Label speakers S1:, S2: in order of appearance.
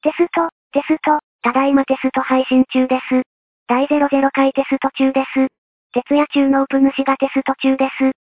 S1: テスト、テスト、ただいまテスト配信中です。第00回テスト中です。徹夜中のオープ主がテスト中です。